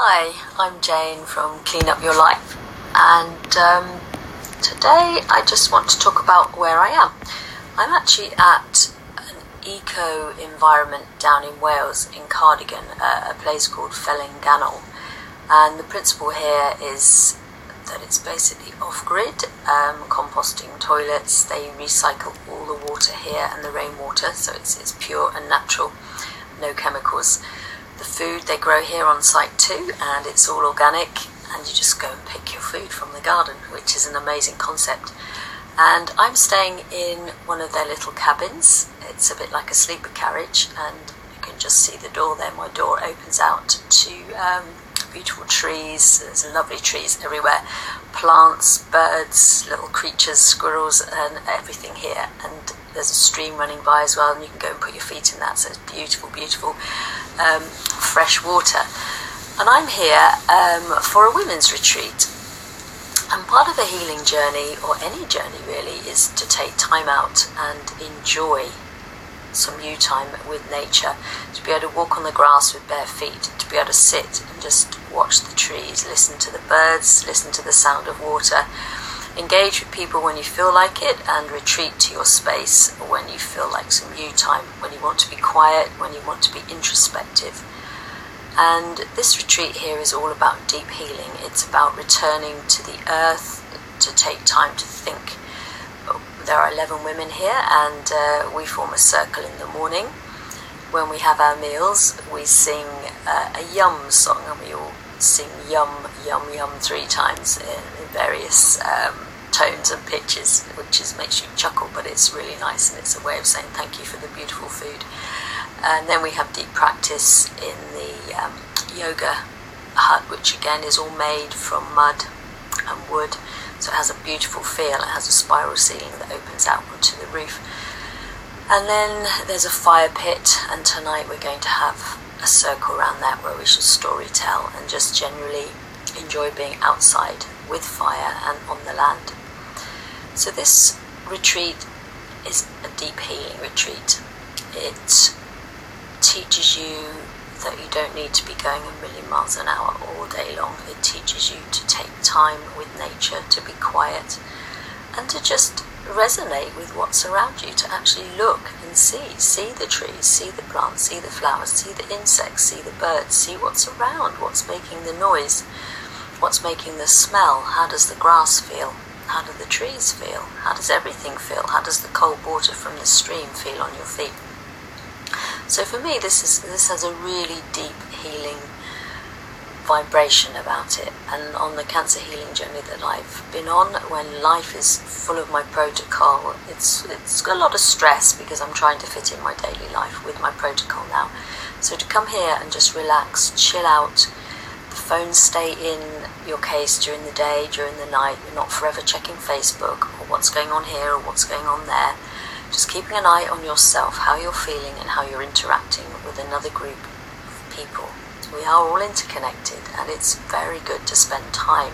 Hi, I'm Jane from Clean Up Your Life, and um, today I just want to talk about where I am. I'm actually at an eco environment down in Wales, in Cardigan, a place called Fellingannol, and the principle here is that it's basically off grid, um, composting toilets. They recycle all the water here and the rainwater, so it's, it's pure and natural, no chemicals the food they grow here on site too, and it's all organic. And you just go and pick your food from the garden, which is an amazing concept. And I'm staying in one of their little cabins. It's a bit like a sleeper carriage, and you can just see the door there. My door opens out to um, beautiful trees. There's lovely trees everywhere, plants, birds, little creatures, squirrels, and everything here. And there's a stream running by as well, and you can go and put your feet in that. So it's beautiful, beautiful um, fresh water. And I'm here um, for a women's retreat. And part of a healing journey, or any journey really, is to take time out and enjoy some you time with nature, to be able to walk on the grass with bare feet, to be able to sit and just watch the trees, listen to the birds, listen to the sound of water, Engage with people when you feel like it and retreat to your space when you feel like some you time, when you want to be quiet, when you want to be introspective. And this retreat here is all about deep healing. It's about returning to the earth to take time to think. There are 11 women here, and uh, we form a circle in the morning. When we have our meals, we sing uh, a yum song, and we all sing yum, yum, yum three times in, in various um, tones and pitches, which is, makes you chuckle, but it's really nice and it's a way of saying thank you for the beautiful food. And then we have deep practice in the um, yoga hut, which again is all made from mud and wood. So it has a beautiful feel. It has a spiral ceiling that opens out onto the roof. And then there's a fire pit, and tonight we're going to have a circle around that where we shall story tell and just generally enjoy being outside with fire and on the land. So, this retreat is a deep healing retreat. It teaches you that you don't need to be going a million miles an hour all day long. It teaches you to take time with nature, to be quiet, and to just resonate with what's around you, to actually look and see. See the trees, see the plants, see the flowers, see the insects, see the birds, see what's around, what's making the noise, what's making the smell, how does the grass feel. How do the trees feel? How does everything feel? How does the cold water from the stream feel on your feet? So for me, this is this has a really deep healing vibration about it. And on the cancer healing journey that I've been on, when life is full of my protocol, it's it's got a lot of stress because I'm trying to fit in my daily life with my protocol now. So to come here and just relax, chill out, the phones stay in your case during the day, during the night. You're not forever checking Facebook or what's going on here or what's going on there. Just keeping an eye on yourself, how you're feeling, and how you're interacting with another group of people. We are all interconnected, and it's very good to spend time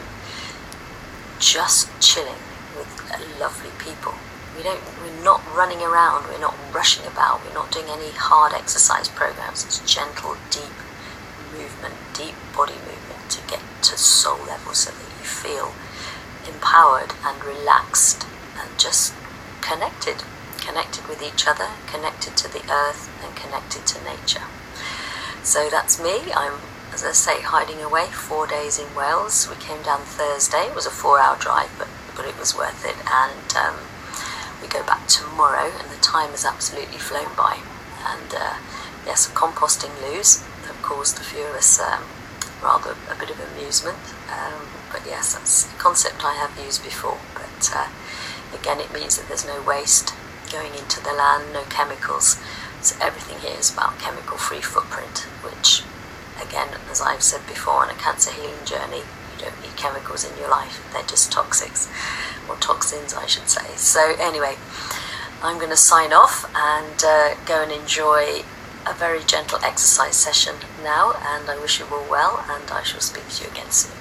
just chilling with uh, lovely people. We don't, we're not running around, we're not rushing about, we're not doing any hard exercise programs. It's gentle, deep movement, deep body movement to get to soul level so that you feel empowered and relaxed and just connected. Connected with each other, connected to the earth, and connected to nature. So that's me. I'm, as I say, hiding away four days in Wales. We came down Thursday. It was a four hour drive, but, but it was worth it. And um, we go back tomorrow, and the time has absolutely flown by. And uh, yes, composting loos have caused a few of us um, rather a bit of amusement. Um, but yes, that's a concept I have used before. But uh, again, it means that there's no waste going into the land, no chemicals. So everything here is about chemical-free footprint, which, again, as I've said before, on a cancer healing journey, you don't need chemicals in your life. They're just toxics, or toxins, I should say. So anyway, I'm going to sign off and uh, go and enjoy a very gentle exercise session now, and I wish you all well, and I shall speak to you again soon.